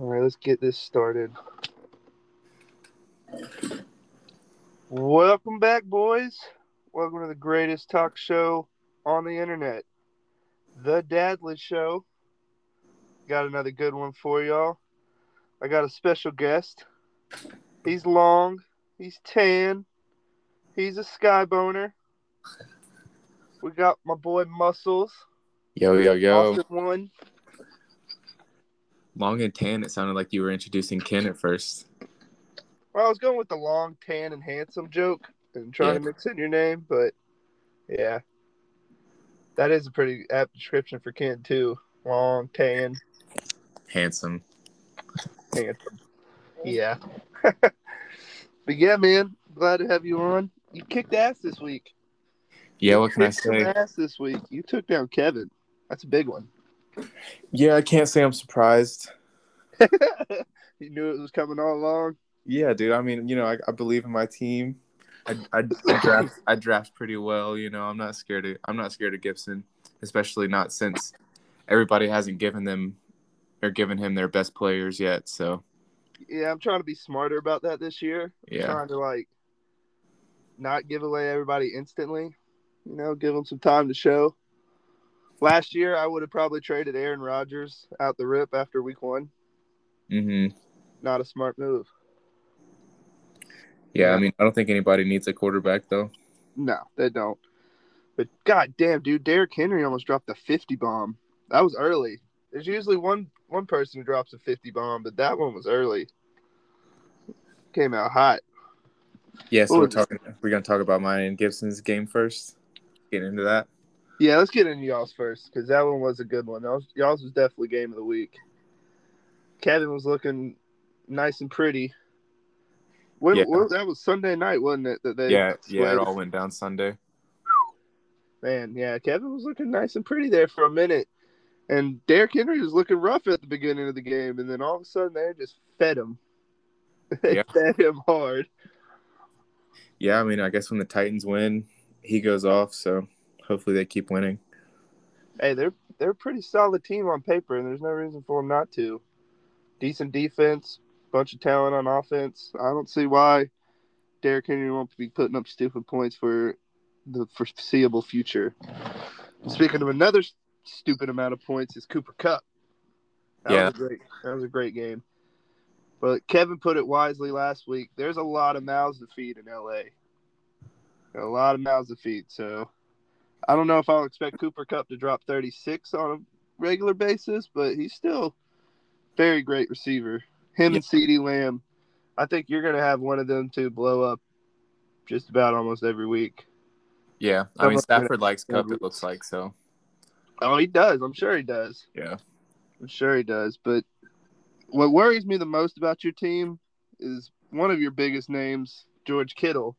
All right, let's get this started. Welcome back, boys. Welcome to the greatest talk show on the internet, The Dadley Show. Got another good one for y'all. I got a special guest. He's long, he's tan, he's a sky boner. We got my boy Muscles. Yo, yo, yo. Austin one. Long and tan, it sounded like you were introducing Ken at first. Well, I was going with the long, tan, and handsome joke and trying Yeah. to mix in your name, but yeah, that is a pretty apt description for Ken too. Long, tan, Handsome. handsome. Yeah. but yeah, man, glad to have you on. You kicked ass this week. Yeah, what can I Kicked say? Ass this week. You took down Kevin. That's a big one. Yeah, I can't say I'm surprised. you knew it was coming all along. Yeah, dude. I mean, you know, I, I believe in my team. I, I, I draft I draft pretty well. You know, I'm not scared of I'm not scared of Gibson, especially not since everybody hasn't given them or given him their best players yet. So Yeah, I'm trying to be smarter about that this year. yeah, trying to like not give away everybody instantly. You know, give them some time to show. Last year, I would have probably traded Aaron Rodgers out the rip after week one. Mm-hmm. Not a smart move. yeah. I mean, I don't think anybody needs a quarterback though. No, they don't. But god damn, dude, Derrick Henry almost dropped a 50 bomb. That was early. There's usually one one person who drops a 50 bomb, but that one was early. Came out hot. Yeah, so we're talking. We're gonna talk about mine and Gibson's game first. Get into that. Yeah, let's get into y'all's first because that one was a good one. Y'all's, y'all's was definitely game of the week. Kevin was looking nice and pretty. When, Yeah. that was Sunday night, wasn't it? That they Yeah, yeah. It all went down Sunday. Man, yeah, Kevin was looking nice and pretty there for a minute, and Derrick Henry was looking rough at the beginning of the game, and then all of a sudden they just fed him. they Yeah. fed him hard. Yeah, I mean, I guess when the Titans win, he goes off. So hopefully they keep winning. Hey, they're they're a pretty solid team on paper, and there's no reason for them not to. Decent defense, bunch of talent on offense. I don't see why Derrick Henry won't be putting up stupid points for the foreseeable future. Speaking of another stupid amount of points, is Cooper Kupp. That Yeah. was great. That was a great game. But Kevin put it wisely last week. There's a lot of mouths to feed in LA. A lot of mouths to feed. So I don't know if I'll expect Cooper Kupp to drop 36 on a regular basis, but he's still very great receiver. Him and CeeDee Lamb. I think you're going to have one of them to blow up just about almost every week. Yeah, I mean Stafford likes Kupp. It looks like so. Oh, he does. I'm sure he does. Yeah, I'm sure he does. But what worries me the most about your team is one of your biggest names, George Kittle.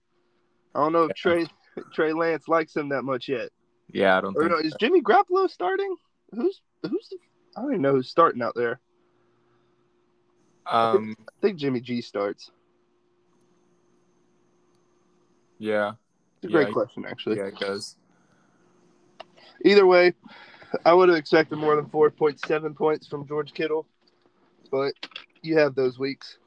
I don't know if Yeah. Trey Trey Lance likes him that much yet. yeah. I don't Or think. no, is Jimmy Garoppolo starting? Who's who's the? I don't even know who's starting out there. Um. I think Jimmy G starts. Yeah. It's a Yeah, great he- question, actually. Yeah, it does. Either way, I would have expected more than four point seven points from George Kittle, but you have those weeks.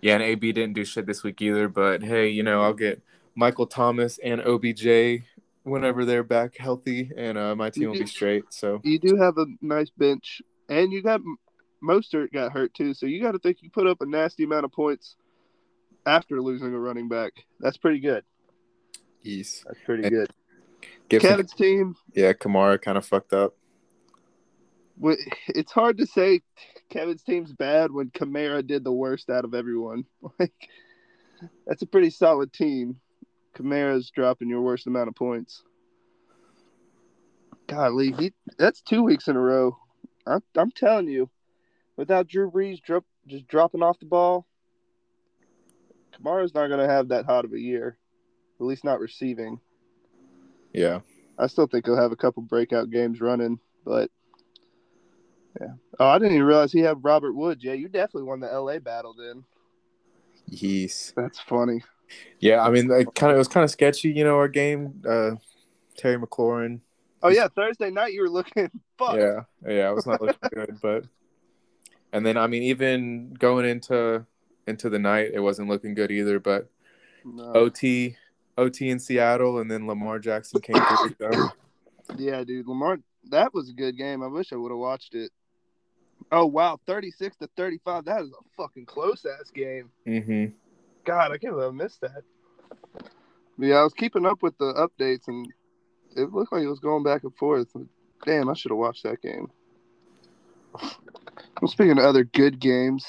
Yeah, and AB didn't do shit this week either. But hey, you know I'll get Michael Thomas and OBJ whenever they're back healthy, and uh, my team will be straight. So You do have a nice bench, and you got Mostert got hurt too, so you got to think you put up a nasty amount of points after losing a running back. That's pretty good. East. That's pretty And- good. Kevin's team, yeah, Kamara kind of fucked up. it's hard to say Kevin's team's bad when Kamara did the worst out of everyone. Like, that's a pretty solid team. Kamara's dropping your worst amount of points. Golly, he, that's two weeks in a row. I'm, I'm telling you, without Drew Brees drop, just dropping off the ball, Kamara's not going to have that hot of a year. At least not receiving. Yeah, I still think he'll have a couple breakout games running, but yeah. Oh, I didn't even realize he had Robert Woods. Yeah, you definitely won the LA battle then. he's That's funny. Yeah. I mean, like, kind of it was kind of sketchy, you know. Our game, uh, Terry McLaurin. Oh yeah, Thursday night you were looking fuck. Yeah, yeah, I was not looking good, but And then I mean, even going into into the night, it wasn't looking good either. But No. OT OT in Seattle, and then Lamar Jackson came through. So. Yeah, dude, Lamar. That was a good game. I wish I would have watched it. Oh wow, thirty six to thirty five. That is a fucking close ass game. hmm God, I can't believe I missed that. Yeah, I was keeping up with the updates, and it looked like it was going back and forth. Damn, I should have watched that game. I'm speaking of other good games,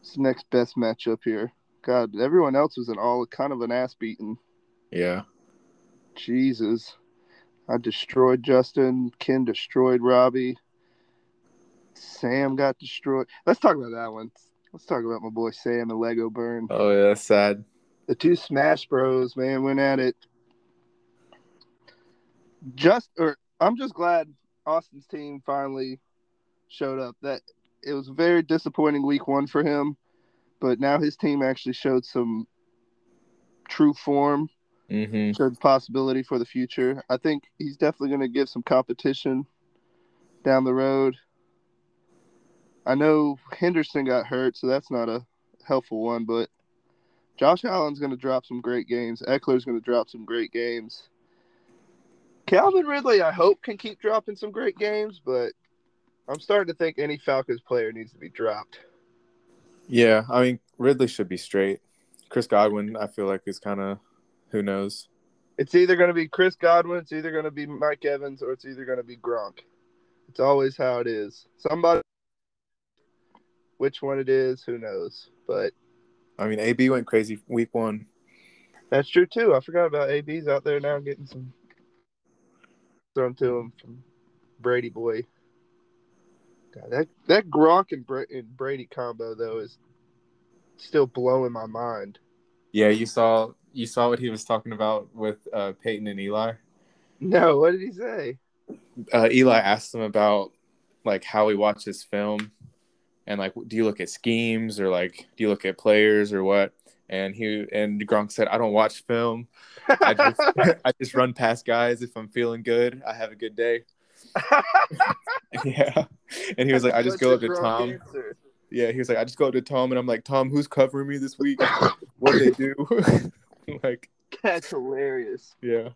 it's the next best matchup here. God, everyone else was in all kind of an ass beating. Yeah. Jesus. I destroyed Justin. Ken destroyed Robbie. Sam got destroyed. Let's talk about that one. Let's talk about my boy Sam and Lego Burn. Oh yeah, that's sad. The two Smash Bros, man, went at it. Just or I'm just glad Austin's team finally showed up. That it was a very disappointing week one for him, but now his team actually showed some true form hmm showed possibility for the future. I think he's definitely going to give some competition down the road. I know Henderson got hurt, so that's not a helpful one, but Josh Allen's going to drop some great games. Ekeler's going to drop some great games. Calvin Ridley, I hope, can keep dropping some great games, but I'm starting to think any Falcons player needs to be dropped. Yeah, I mean Ridley should be straight. Chris Godwin, I feel like is kind of who knows. It's either going to be Chris Godwin, it's either going to be Mike Evans, or it's either going to be Gronk. It's always how it is. Somebody, which one it is, who knows? But I mean, AB went crazy week one. that's true too. I forgot about AB's out there now getting some thrown to him from Brady boy. God, that that Gronk and, Bra- and Brady combo though is still blowing my mind. Yeah, you saw you saw what he was talking about with uh, Peyton and Eli. No, what did he say? Uh, Eli asked him about like how he watches film, and like, do you look at schemes or like do you look at players or what? And he and Gronk said, I don't watch film. I just I just run past guys if I'm feeling good. I have a good day. yeah, and he was like, I just Such go up to Tom. answer. Yeah, he was like, I just go up to Tom and I'm like, Tom, who's covering me this week? What do they do? like, That's hilarious. yeah,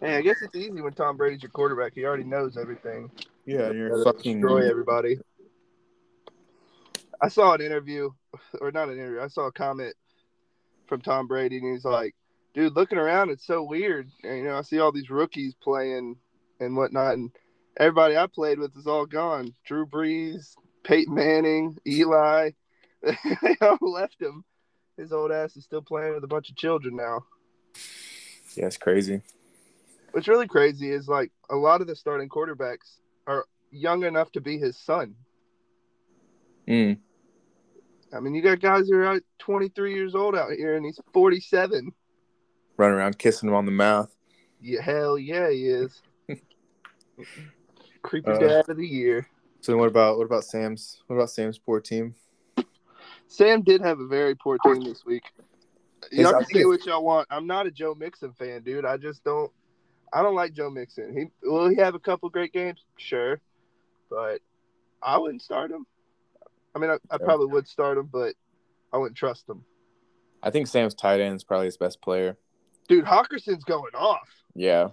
Hey, I guess it's easy when Tom Brady's your quarterback. He already knows everything. yeah, you're fucking destroy everybody. I saw an interview, or not an interview. I saw a comment from Tom Brady, and he's like, "Dude, looking around, it's so weird. And, you know, I see all these rookies playing and whatnot, and everybody I played with is all gone. Drew Brees, Peyton Manning, Eli, they all left him. His old ass is still playing with a bunch of children now." Yeah, it's crazy. What's really crazy is like a lot of the starting quarterbacks are young enough to be his son. Mm. I mean, you got guys who are out 23 years old out here, and he's 47. Running around kissing him on the mouth. Yeah, hell yeah, he is. Creepy Uh, dad of the year. So what about what about Sam's what about Sam's poor team? Sam did have a very poor team this week. Y'all can say what y'all want. I'm not a Joe Mixon fan, dude. I just don't. I don't like Joe Mixon. He will he have a couple great games, sure, but I wouldn't start him. I mean, I, I probably would start him, but I wouldn't trust him. I think Sam's tight end is probably his best player. Dude, Hockenson's going off. Yeah,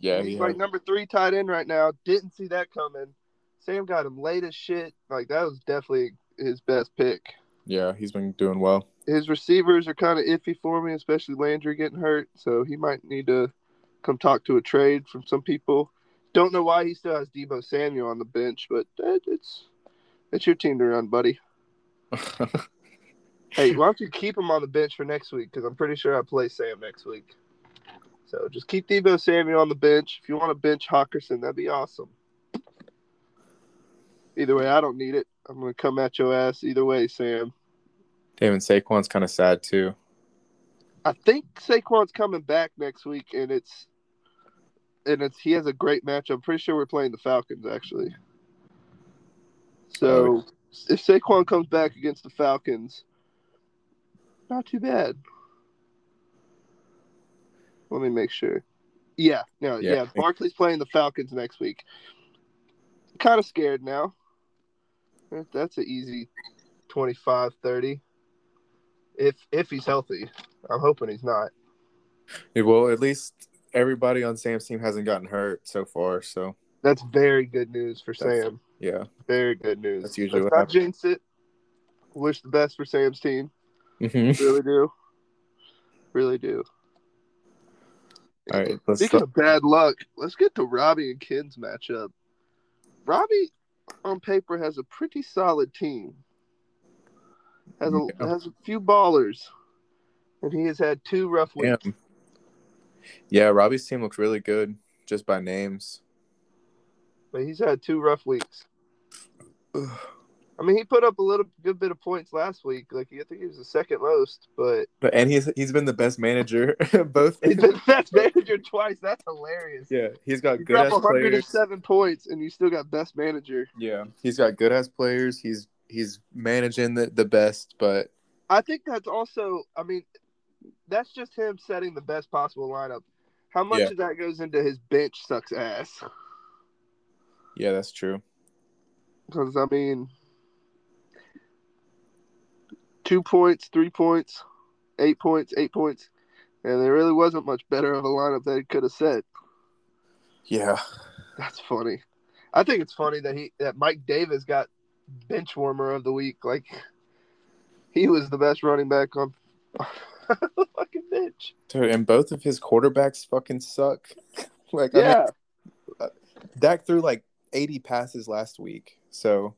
yeah, He's he like number three tight end right now. Didn't see that coming. Sam got him late as shit. Like that was definitely his best pick. yeah, he's been doing well. His receivers are kind of iffy for me, especially Landry getting hurt. So he might need to come talk to a trade from some people. Don't know why he still has Debo Samuel on the bench, but it's it's your team to run, buddy. Hey, why don't you keep him on the bench for next week? Because I'm pretty sure I play Sam next week. So just keep Debo Samuel on the bench. If you want to bench Hockenson, that'd be awesome. Either way, I don't need it. I'm gonna come at your ass either way, Sam. Damn, and Saquon's kind of sad too. I think Saquon's coming back next week, and it's and it's he has a great match. I'm pretty sure we're playing the Falcons actually. So if Saquon comes back against the Falcons, not too bad. Let me make sure. Yeah, no, Yeah. yeah. Barkley's playing the Falcons next week. Kind of scared now. That's an easy 25, 30. If if he's healthy, I'm hoping he's not. Yeah, well, at least everybody on Sam's team hasn't gotten hurt so far. So That's very good news for That's- Sam. yeah, Very good news. That's usually Let's what not happens. jinx it. Wish the best for Sam's team. Mhm. Really do. Really do. all right. Let's Speaking of bad luck, let's get to Robbie and Ken's matchup. Robbie, on paper, has a pretty solid team. Has a Yeah. has a few ballers, and he has had two rough weeks. yeah, Robbie's team looks really good just by names. But he's had two rough weeks. I mean, he put up a little good bit of points last week. Like I think he was the second most, but But and he's he's been the best manager both. he's been the best manager twice. That's hilarious. yeah, he's got You good ass players. 107 points, and you still got best manager. Yeah, he's got good ass players. He's he's managing the, the best, but I think that's also. I mean, that's just him setting the best possible lineup. How much Yeah. of that goes into his bench sucks ass? Yeah, that's true. Because I mean, two points, three points, eight points, eight points, and there really wasn't much better of a lineup that he could have set. Yeah, That's funny. I think it's funny that he that Mike Davis got bench warmer of the week. Like he was the best running back on the fucking bench. dude, and both of his quarterbacks fucking suck. like, I Yeah, mean, Dak threw like eighty passes last week. So,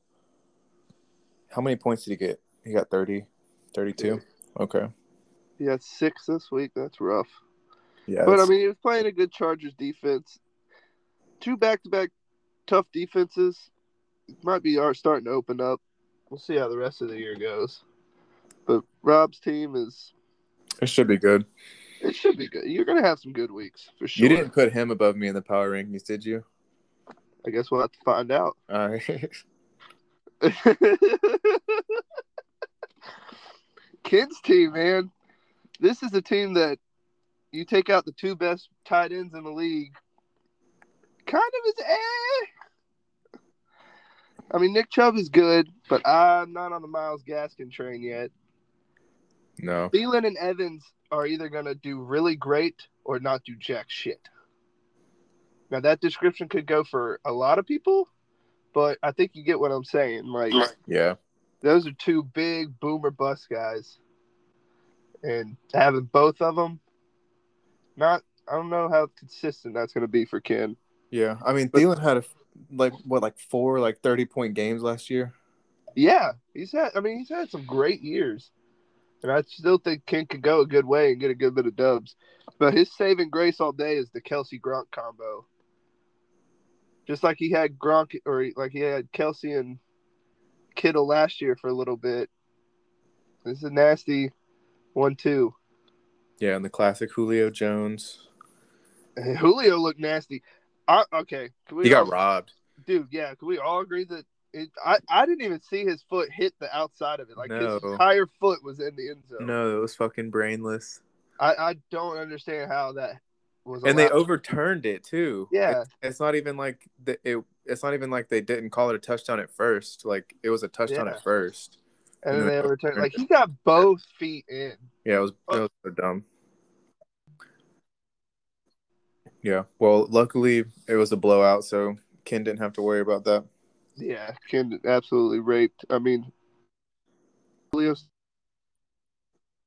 how many points did he get? He got 30, 32? Okay. he had six this week. That's rough. Yeah, But I mean, he was playing a good Chargers defense. Two back-to-back tough defenses might be are starting to open up. We'll see how the rest of the year goes. But Rob's team is it should be good. it should be good. You're gonna have some good weeks for sure. You didn't put him above me in the power rankings, did you? I guess we'll have to find out. All right. Kids team, man. This is a team that you take out the two best tight ends in the league. Kind of is eh. I mean, Nick Chubb is good, but I'm not on the Myles Gaskin train yet. no. Thielen and Evans are either going to do really great or not do jack shit. Now, that description could go for a lot of people, but I think you get what I'm saying. Like, Yeah. those are two big boomer bust guys, and having both of them, not I don't know how consistent that's going to be for Ken. Yeah. I mean, Thielen had a like what like four like thirty point games last year. Yeah, he's had. I mean, he's had some great years, and I still think Ken could go a good way and get a good bit of dubs. But his saving grace all day is the Kelce Gronk combo. Just like he had Gronk, or like he had Kelce and Kittle last year for a little bit. This is a nasty one-two. Yeah, and the classic Julio Jones. And Julio looked nasty. I, okay, He got all- robbed. dude. Yeah, can we all agree that it, I I didn't even see his foot hit the outside of it. Like No. his entire foot was in the end zone. No, it was fucking brainless. I, I don't understand how that was. And they overturned it too. Yeah. It's, it's not even like the, it. It's not even like they didn't call it a touchdown at first. Like it was a touchdown Yeah. at first. and then and they then overturned. overturned Like he got both feet in. Yeah, it was. It was so dumb. Yeah. Well, luckily it was a blowout, so Ken didn't have to worry about that. Yeah, Ken absolutely raped. I mean, Julio's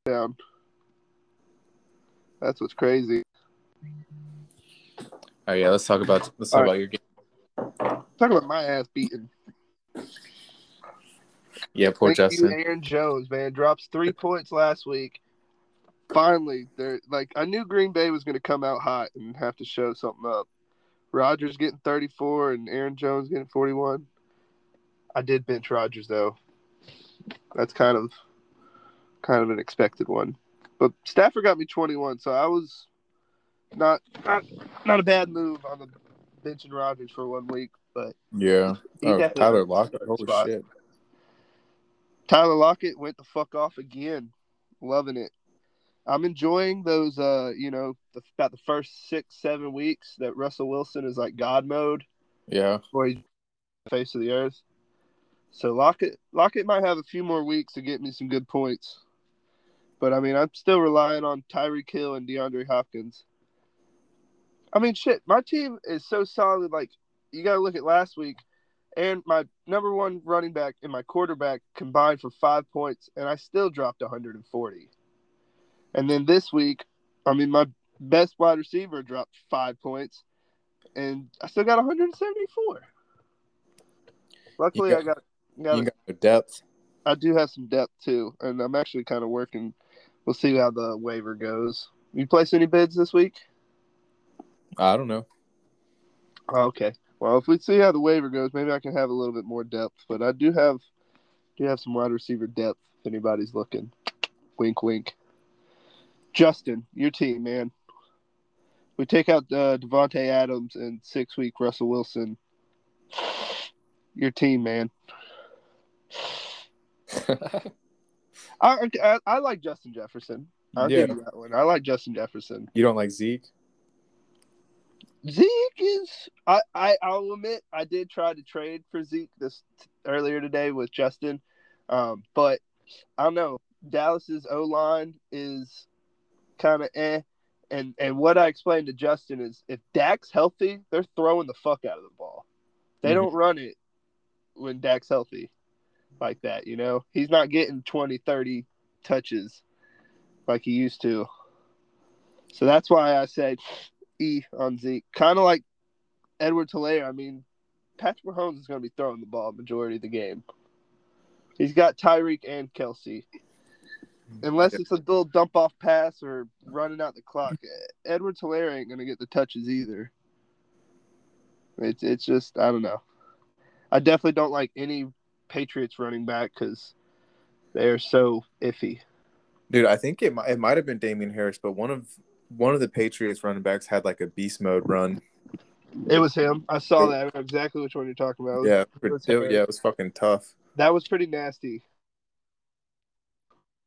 down. That's what's crazy. Oh yeah, let's talk about let's talk All about your game. Talk about my ass beating. Yeah, poor Thank Justin. you, Aaron Jones, man, drops three points last week. Finally, they're like I knew Green Bay was going to come out hot and have to show something up. Rodgers getting 34 and Aaron Jones getting 41. I did bench Rodgers though. That's kind of kind of an expected one. But Stafford got me 21, so I was not not, not a bad move on the benching Rodgers for one week, but Yeah. Oh, Tyler Lockett. Holy spot. shit. Tyler Lockett went the fuck off again. Loving it. I'm enjoying those. Uh, you know, the, about the first six, seven weeks that Russell Wilson is like God mode, Yeah. he's the face of the earth. So Lockett Lockett might have a few more weeks to get me some good points. But I mean, I'm still relying on Tyreek Hill and DeAndre Hopkins. I mean, shit, my team is so solid. Like, you got to look at last week, and my number one running back and my quarterback combined for five points, and I still dropped 140. And then this week, I mean, my best wide receiver dropped five points, and I still got 174. Luckily, got- I got, got You got the depth. I do have some depth too, and I'm actually kind of working. We'll see how the waiver goes. You place any bids this week? I don't know. Oh, okay. Well, if we see how the waiver goes, maybe I can have a little bit more depth. But I do have do have some wide receiver depth if anybody's looking. Wink, wink. Justin, your team, man. We take out uh, Davante Adams and six week Russell Wilson. Your team, man. I, I I like Justin Jefferson. I'll yeah. give you that one. I like Justin Jefferson. You don't like Zeke? Zeke is I, I I'll admit I did try to trade for Zeke this earlier today with Justin. Um, but I don't know. Dallas's O line is kind of eh. And and what I explained to Justin is if Dak's healthy, they're throwing the fuck out of the ball. They Mhm. don't run it when Dak's healthy like that, you know? He's not getting 20, 30 touches like he used to. So that's why I said E on Zeke. Kind of like Edward Helaire. I mean, Patrick Mahomes is going to be throwing the ball majority of the game. He's got Tyreek and Kelce. Unless it's a little dump off pass or running out the clock, Edward Helaire ain't going to get the touches either. It's it's just I don't know. I definitely don't like any Patriots running back because they're so iffy. Dude, I think it might, it might have been Damien Harris, but one of one of the Patriots running backs had like a beast mode run. It was him. I saw that. I know exactly which one you're talking about. It was- Yeah, it was it- yeah, it was fucking tough. That was pretty nasty.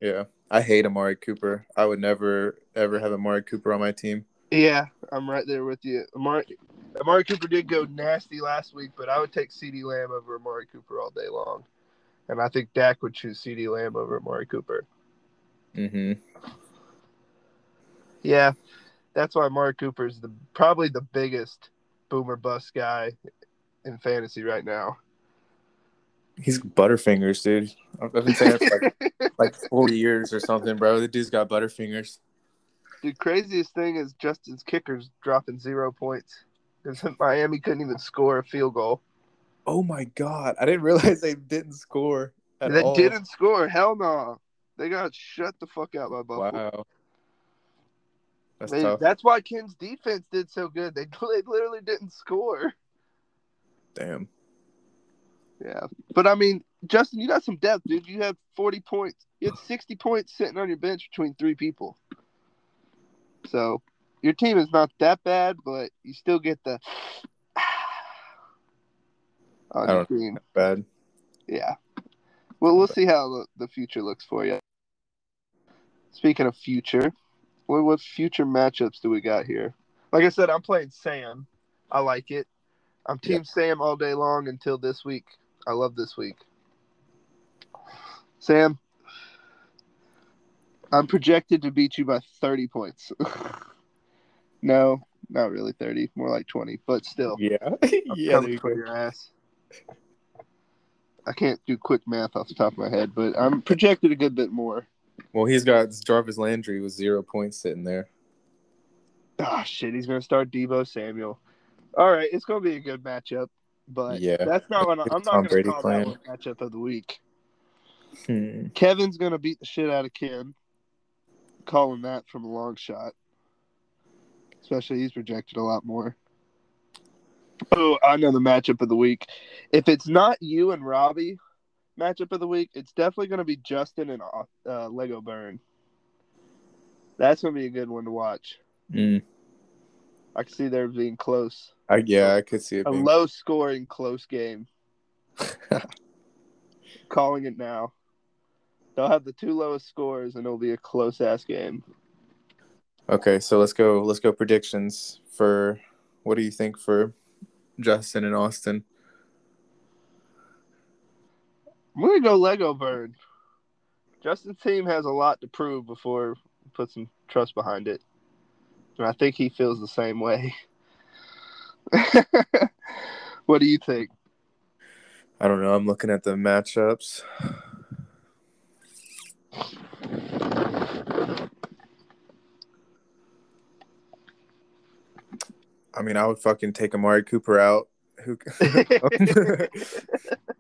Yeah, I hate Amari Cooper. I would never ever have Amari Cooper on my team. Yeah, I'm right there with you. Amari, Amari Cooper did go nasty last week, but I would take CeeDee Lamb over Amari Cooper all day long. And I think Dak would choose CeeDee Lamb over Amari Cooper. hmm Yeah, that's why Mark Cooper is the probably the biggest boomer bust guy in fantasy right now. He's Butterfingers, dude. I've been saying it for like, like 40 years or something, bro. The dude's got Butterfingers. The craziest thing is Justin's kickers dropping zero points because Miami couldn't even score a field goal. Oh my god, I didn't realize they didn't score at they all. didn't score. Hell no. They got shut the fuck out by Buffalo. Wow, that's They- that's why Ken's defense did so good. They, they literally didn't score. Damn. Yeah. But I mean, Justin, you got some depth, dude. You had 40 points. You had 60 points sitting on your bench between three people. So your team is not that bad, but you still get the on I your don't- team. Bad. Yeah. Well, we'll see how the, the future looks for you. Speaking of future, what, what future matchups do we got here? Like I said, I'm playing Sam. I like it. I'm Team Sam all day long until this week. I love this week. Sam, I'm projected to beat you by 30 points. no, not really 30, more like 20, but still. Yeah. Yeah. Coming for your ass. I can't do quick math off the top of my head, but I'm projected a good bit more. Well, he's got Jarvis Landry with zero points sitting there. Ah, shit, he's gonna start Debo Samuel. All right, it's gonna be a good matchup, but Yeah. that's not what I'm, I'm not gonna Brady call plan. that one matchup of the week. Hmm. Kevin's gonna beat the shit out of Ken, calling that from a long shot. Especially he's projected a lot more. Oh, I know the matchup of the week. If it's not you and Robbie matchup of the week, it's definitely going to be Justin and uh, Lego Burn. That's going to be a good one to watch. Mm. I can see there being close. I, yeah, I could see it. A Being... low scoring, close game. Calling it now. They'll have the two lowest scores, and it'll be a close ass game. okay, so let's go. Let's go predictions for. What do you think for Justin and Austin? I'm gonna go Lego burn. Justin's team has a lot to prove before put some trust behind it. And I think he feels the same way. what do you think? I don't know. I'm looking at the matchups. I mean, I would fucking take Amari Cooper out. Who?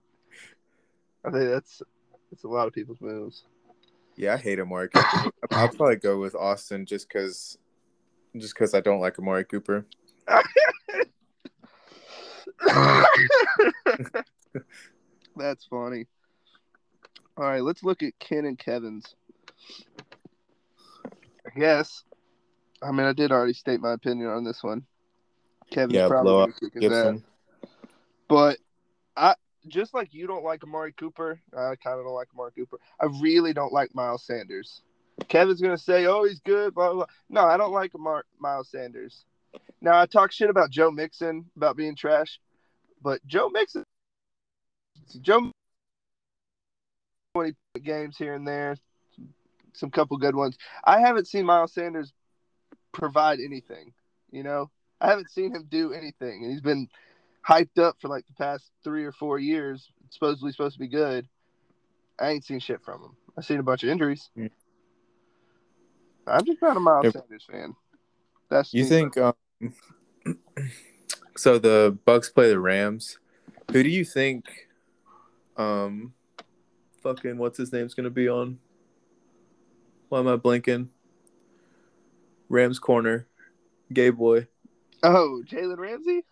I think that's that's a lot of people's moves. yeah, I hate Amari Cooper. I'll probably go with Austin just because, just because I don't like Amari Cooper. That's funny. All right, let's look at Ken and Kevin's. I guess. I mean, I did already state my opinion on this one. Kevin's Yeah, probably blow gonna up kick his ass. But I just like you don't like Amari Cooper, I kind of don't like Amari Cooper. I really don't like Miles Sanders. Kevin's gonna say, "Oh, he's good." Blah blah. No, I don't like Amar- Miles Sanders. Now I talk shit about Joe Mixon about being trash, but Joe Mixon, Joe, twenty games here and there, some couple good ones. I haven't seen Miles Sanders provide anything. You know, I haven't seen him do anything, and he's been hyped up for like the past three or four years, supposedly supposed to be good. I ain't seen shit from him. I've seen a bunch of injuries. Mm. I'm just not a Miles. Sanders fan. That's You think? Um, so the Bucks play the Rams. Who do you think? Um, fucking what's his name's gonna be on? Why am I blinking? Rams corner, gay boy. Oh, Jalen Ramsey?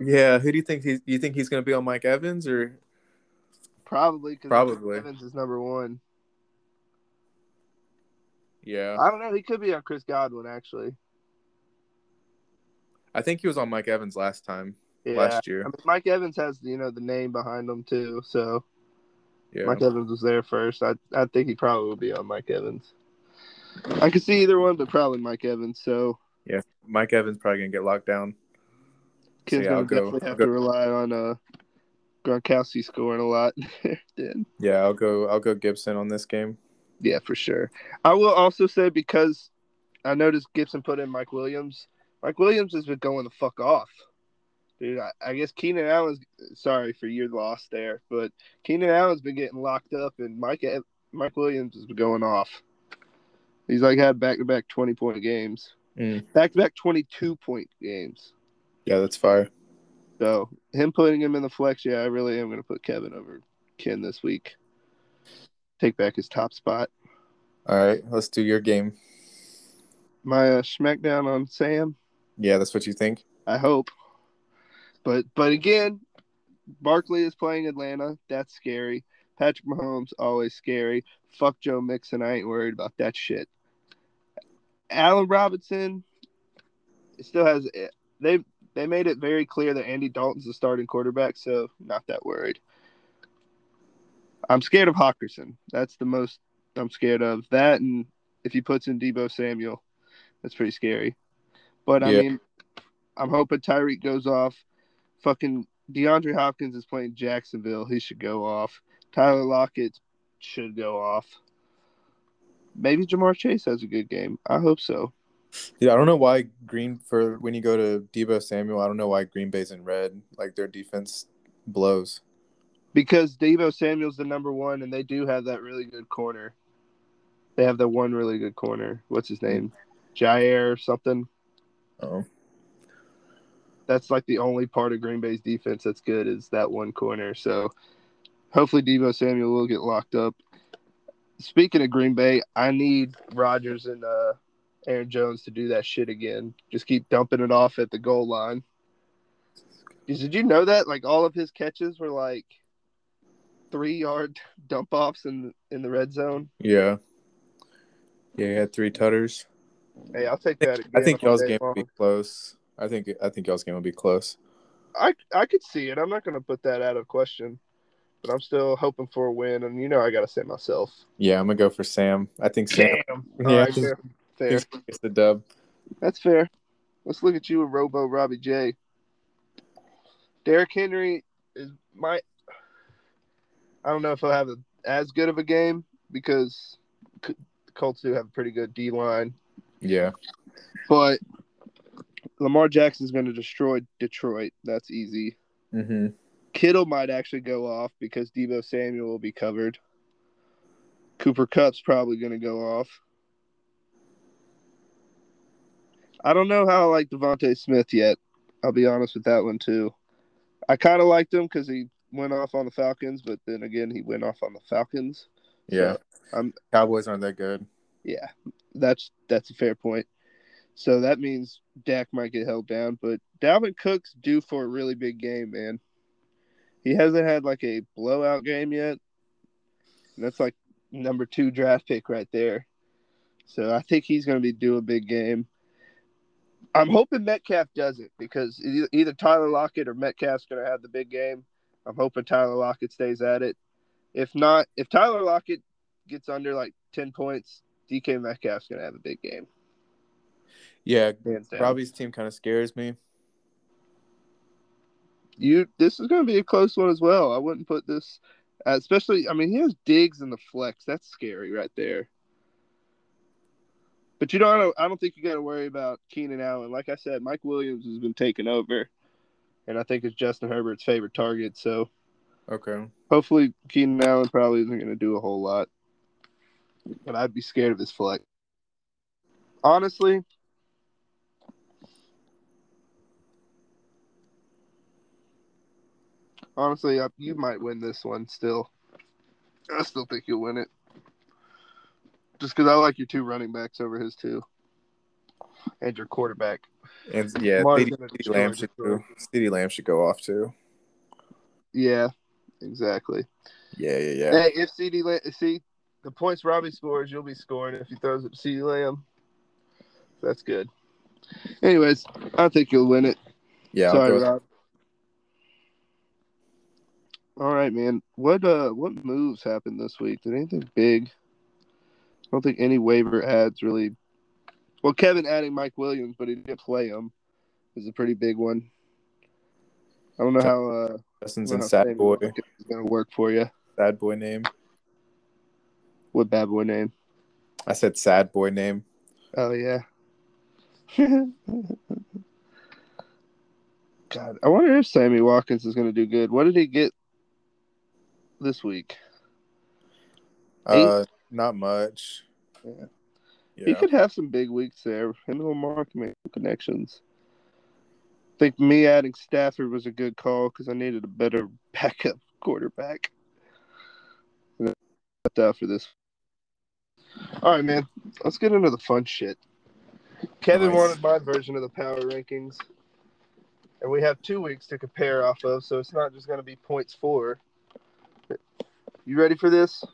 Yeah, who do you think he's? You think he's gonna be on Mike Evans or? Probably because Probably. Evans is number one. Yeah, I don't know. He could be on Chris Godwin actually. I think he was on Mike Evans last time, Yeah. last year. I mean, Mike Evans has you know the name behind him too, so Yeah, Mike Evans was there first. I I think he probably would be on Mike Evans. I could see either one, but probably Mike Evans. So yeah. Mike Evans probably gonna get locked down. So, Kid's yeah, gonna I'll go- definitely have go- to rely on uh Gronkowski scoring a lot. then Yeah, I'll go. I'll go Gibson on this game. yeah, for sure. I will also say because I noticed Gibson put in Mike Williams. Mike Williams has been going the fuck off. Dude, I, I guess Keenan Allen's sorry for your loss there, but Keenan Allen's been getting locked up, and Mike Mike Williams has been going off. He's like had back to back twenty point games, back to back twenty two point games. Yeah, that's fire. So him putting him in the flex, yeah, I really am going to put Kevin over Ken this week. Take back his top spot. All right, let's do your game. My uh, smackdown on Sam. Yeah, that's what you think. I hope. But but again, Barkley is playing Atlanta. That's scary. Patrick Mahomes always scary. Fuck Joe Mixon. I ain't worried about that shit. Allen Robinson still has they they made it very clear that Andy Dalton's the starting quarterback, so not that worried. I'm scared of Hockenson. That's the most I'm scared of. That and if he puts in Debo Samuel, that's pretty scary. But I Yeah. mean, I'm hoping Tyreek goes off. Fucking DeAndre Hopkins is playing Jacksonville. He should go off. Tyler Lockett should go off. Maybe Ja'Marr Chase has a good game. I hope so. Yeah, I don't know why Green for when you go to Debo Samuel. I don't know why Green Bay's in red. Like their defense blows. Because Debo Samuel's the number one, and they do have that really good corner. They have that one really good corner. What's his name? Jaire or something. Oh, That's like the only part of Green Bay's defense that's good is that one corner. So hopefully Debo Samuel will get locked up. Speaking of Green Bay, I need Rodgers and uh, Aaron Jones to do that shit again. Just keep dumping it off at the goal line. Did you know that? Like all of his catches were like three yard dump offs in in the red zone. yeah. Yeah, he had three tutters. Hey, I'll take that. Again I think y'all's day game will be close. I think I think y'all's game will be close. I I could see it. I'm not going to put that out of question, but I'm still hoping for a win. And you know, I got to say myself. Yeah, I'm gonna go for Sam. I think Sam Damn. Yeah, All right, just- fair. gets the dub. That's fair. Let's look at you with Robo Robbie J. Derrick Henry is my. I don't know if he'll have a, as good of a game because the Colts do have a pretty good D line, Yeah. but Lamar Jackson's going to destroy Detroit. That's easy. Mm-hmm. Kittle might actually go off because Debo Samuel will be covered. Cooper Kupp's probably going to go off. I don't know how I like DeVonta Smith yet. I'll be honest with that one too. I kind of liked him because he went off on the Falcons, but then again, he went off on the Falcons. Yeah. I'm- Cowboys aren't that good. Yeah, that's that's a fair point. So that means Dak might get held down, but Dalvin Cook's due for a really big game, man. He hasn't had like a blowout game yet. And that's like number two draft pick right there. So I think he's going to be due a big game. I'm hoping Metcalf does it because either Tyler Lockett or Metcalf's going to have the big game. I'm hoping Tyler Lockett stays at it. If not, if Tyler Lockett gets under like 10 points, DK Metcalf's going to have a big game. Yeah. Robbie's team kind of scares me. you this is going to be a close one as well. I wouldn't put this, uh, especially. I mean, he has Diggs in the flex. That's scary right there. But you don't. I don't think you got to worry about Keenan Allen. Like I said, Mike Williams has been taken over, and I think it's Justin Herbert's favorite target. So Okay. hopefully, Keenan Allen probably isn't going to do a whole lot. But I'd be scared of his flex. Honestly, honestly, you might win this one still. I still think you'll win it. Just because I like your two running backs over his two, and your quarterback. And yeah, Lamar's CeeDee, Lamb should go. CeeDee Lamb should go off too. Yeah, exactly. Yeah, yeah, yeah. Hey, if CeeDee Lamb, see the points Robbie scores, you'll be scoring if he throws it to CeeDee Lamb. That's good. Anyways, I think you'll win it. Yeah, I'll Sorry, go- Rob. All right, man. What uh, what moves happened this week? Did anything big? I don't think any waiver ads really. Well, Kevin adding Mike Williams, but he didn't play him, is a pretty big one. I don't know how uh, Justin's and Sad Boy. is gonna work for you. Sad Boy name. What bad boy name? I said Sad Boy name. Oh yeah. God, I wonder if Sammy Watkins is going to do good. What did he get this week? Uh, not much. Yeah. Yeah. He could have some big weeks there. Him and Lamar can make connections. I think me adding Stafford was a good call because I needed a better backup quarterback. Out for this. All right, man. Let's get into the fun shit. Kevin Nice. wanted my version of the power rankings, and we have two weeks to compare off of, so it's not just going to be points for. You ready for this?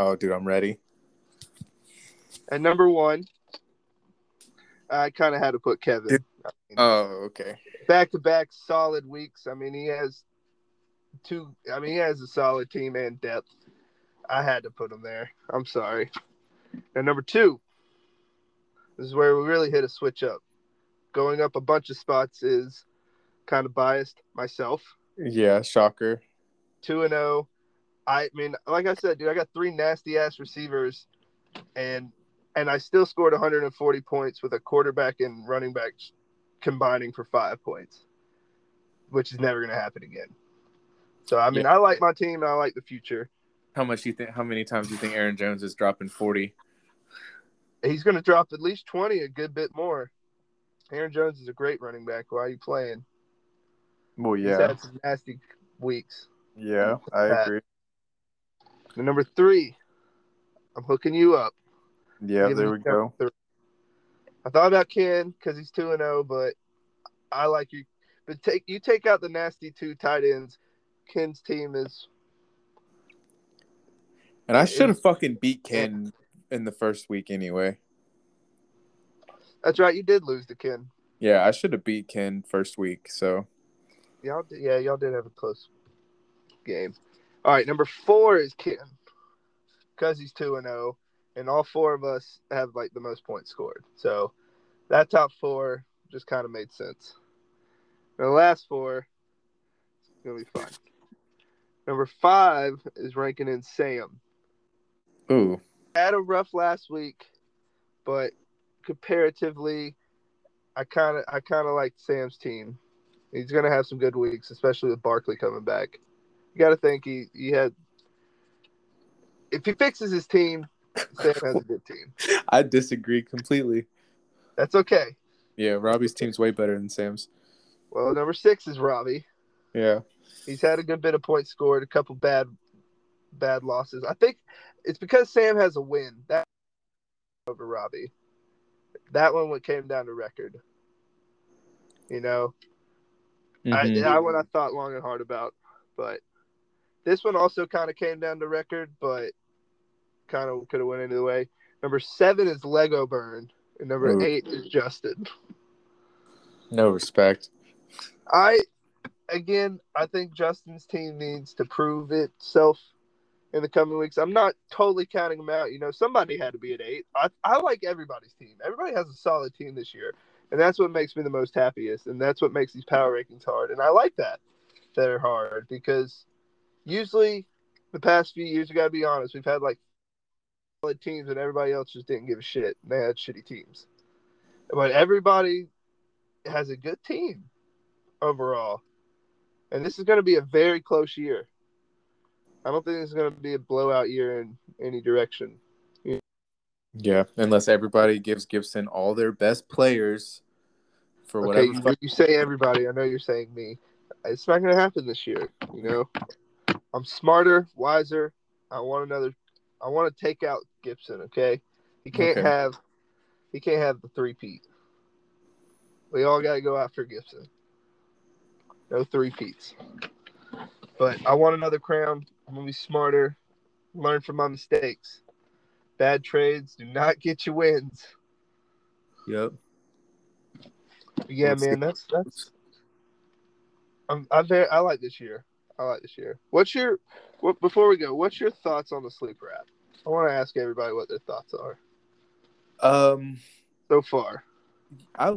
Oh, dude, I'm ready. At number one, I kind of had to put Kevin. Dude. I mean, Oh, okay. back to back solid weeks. I mean, he has two. I mean, he has a solid team and depth. I had to put him there. I'm sorry. And number two, this is where we really hit a switch up. Going up a bunch of spots is kind of biased myself. Yeah, shocker. Two and zero. I mean, like I said, dude, I got three nasty ass receivers, and and I still scored 140 points with a quarterback and running back combining for five points, which is never going to happen again. So I mean, Yeah. I like my team. and I like the future. How much you think? How many times do you think Aaron Jones is dropping forty? He's going to drop at least 20, a good bit more. Aaron Jones is a great running back. Why are you playing? Well, He's yeah, had some nasty weeks. yeah, I Pat. agree. Number three, I'm hooking you up. Yeah, there we go. three. I thought about Ken because he's two and zero, but I like you. But take you take out the nasty two tight ends. Ken's team is And I should have fucking beat Ken in the first week anyway. that's right. You did lose to Ken. Yeah, I should have beat Ken first week. So Y'all, did, yeah, y'all did have a close game. All right, number four is Ken because he's two and zero, and all four of us have like the most points scored. So that top four just kind of made sense. And the last four, gonna be fun. Number five is ranking in Sam. Ooh. Had a rough last week, but comparatively, I kind of I kind of like Sam's team. He's gonna have some good weeks, especially with Barkley coming back. You got to think he he had. If he fixes his team, Sam has a good team. I disagree completely. That's okay. Yeah, Robbie's team's way better than Sam's. Well, number six is Robbie. Yeah. He's had a good bit of points scored, a couple bad bad losses. I think it's because Sam has a win that over Robbie. That one came down to record. You know, Mhm. I that one I thought long and hard about, but this one also kind of came down to record, but kind of could have went either way. Number seven is Lego Burn, and number Ooh. eight is Justin. no respect. I again, I think Justin's team needs to prove itself in the coming weeks. I'm not totally counting them out. You know, somebody had to be at eight. I, I like everybody's team. Everybody has a solid team this year, and that's what makes me the most happiest, and that's what makes these power rankings hard. And I like that they're hard because usually the past few years, we got to be honest, we've had like solid teams, and everybody else just didn't give a shit. They had shitty teams, but everybody has a good team overall. And this is going to be a very close year. I don't think it's going to be a blowout year in any direction. Yeah, unless everybody gives Gibson all their best players for Okay, whatever. you, you say everybody. I know you're saying me. It's not going to happen this year. You know, I'm smarter, wiser. I want another. I want to take out Gibson. Okay, he can't Okay. have. He can't have the three peat. We all got to go after Gibson. No three peats. But I want another crown. I'm gonna be smarter. Learn from my mistakes. Bad trades do not get you wins. Yep. But yeah, Let's man, that's that's. I'm I'm very I like this year. I like this year. What's your what before we go? What's your thoughts on the sleeper app? I want to ask everybody what their thoughts are Um, so far. I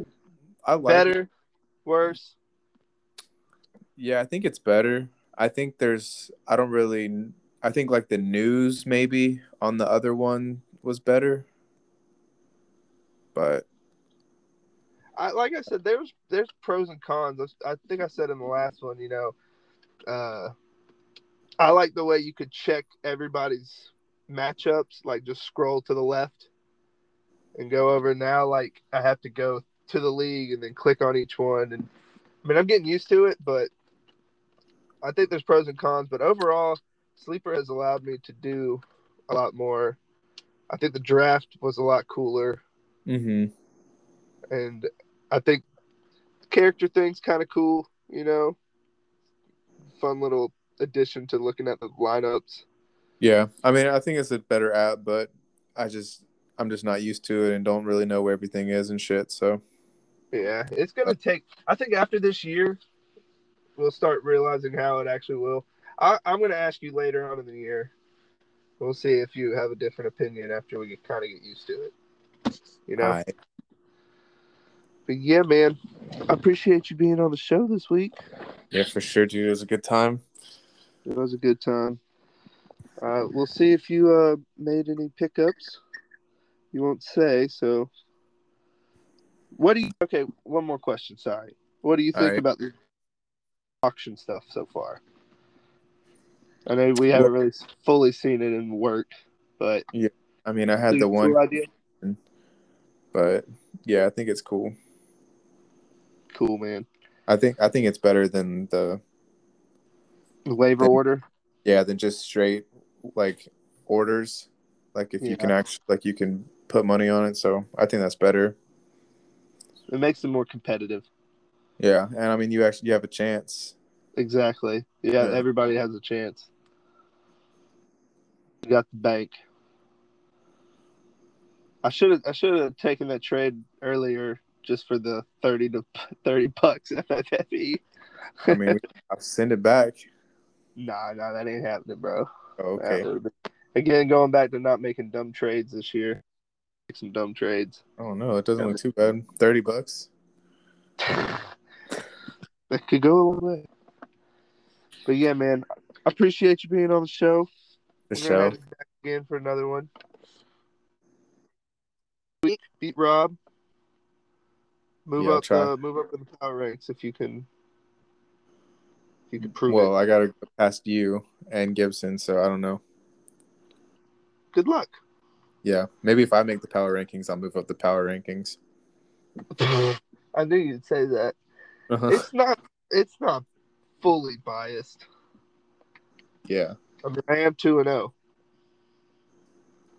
I like Better, worse. Yeah, I think it's better. I think there's I don't really I think like the news maybe on the other one was better. But I like I said, there's there's pros and cons. I think I said in the last one, you know, uh, I like the way you could check everybody's matchups, like just scroll to the left and go over. Now, like I have to go to the league and then click on each one, and I mean I'm getting used to it, but I think there's pros and cons. But overall, sleeper has allowed me to do a lot more. I think the draft was a lot cooler hmm and I think the character thing's kind of cool. You know, fun little addition to looking at the lineups. yeah, I mean I think it's a better app, but I just I'm just not used to it and don't really know where everything is and shit. So Yeah, it's gonna take. I think after this year, we'll start realizing how it actually will. I, I'm gonna ask you later on in the year. We'll see if you have a different opinion after we kind of get used to it. You know, but yeah, man, I appreciate you being on the show this week. yeah, for sure, dude. It was a good time. It was a good time. Uh, we'll see if you uh, made any pickups. You won't say. So, what do you? Okay, one more question. Sorry. What do you think right. about the auction stuff so far? I know we haven't really fully seen it in work, but yeah. I mean I had the one idea. but yeah, I think it's cool. Cool, man. I think I think it's better than the The waiver Then- order. yeah than just straight like orders. Like if Yeah. you can actually like you can put money on it. So I think that's better. It makes them more competitive. Yeah, and I mean you actually you have a chance. Exactly. Yeah, Yeah. everybody has a chance. You got the bank. I should have I should have taken that trade earlier just for the thirty to thirty bucks FFFE. I mean I'll send it back. nah, nah, that ain't happening, bro. Okay. Again, going back to not making dumb trades this year. Make some dumb trades. Oh no, it doesn't look too bad. Thirty bucks. that could go a little way. But yeah, man, I appreciate you being on the show. The show. have you back again for another one. Beat Rob. Move Yeah, up, uh, move up in the power ranks if you can. If you can prove Well, it. I gotta go past you and Gibson, so I don't know. Good luck. Yeah, maybe if I make the power rankings, I'll move up the power rankings. I knew you'd say that. Uh-huh. It's not. It's not fully biased. Yeah, I mean, I am two and zero.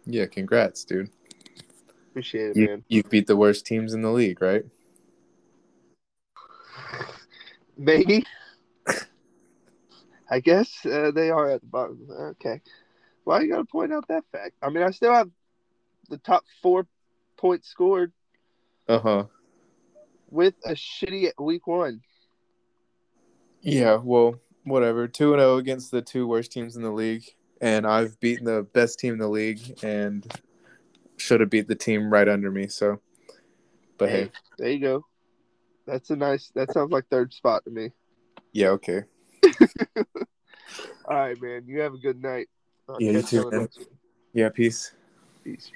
yeah. Congrats, dude. Appreciate it, You man. you beat the worst teams in the league, right? Maybe. I guess uh, they are at the bottom. Okay. Why you got to point out that fact? I mean, I still have the top four points scored Uh huh. with a shitty week one. Yeah. Well, whatever. Two and zero against the two worst teams in the league, and I've beaten the best team in the league, and should have beat the team right under me. So, but hey, there you go. That's a nice. That sounds like third spot to me. yeah, okay. All right, man. You have a good night. I'll Yeah, you too, man. next. Yeah, peace. Peace.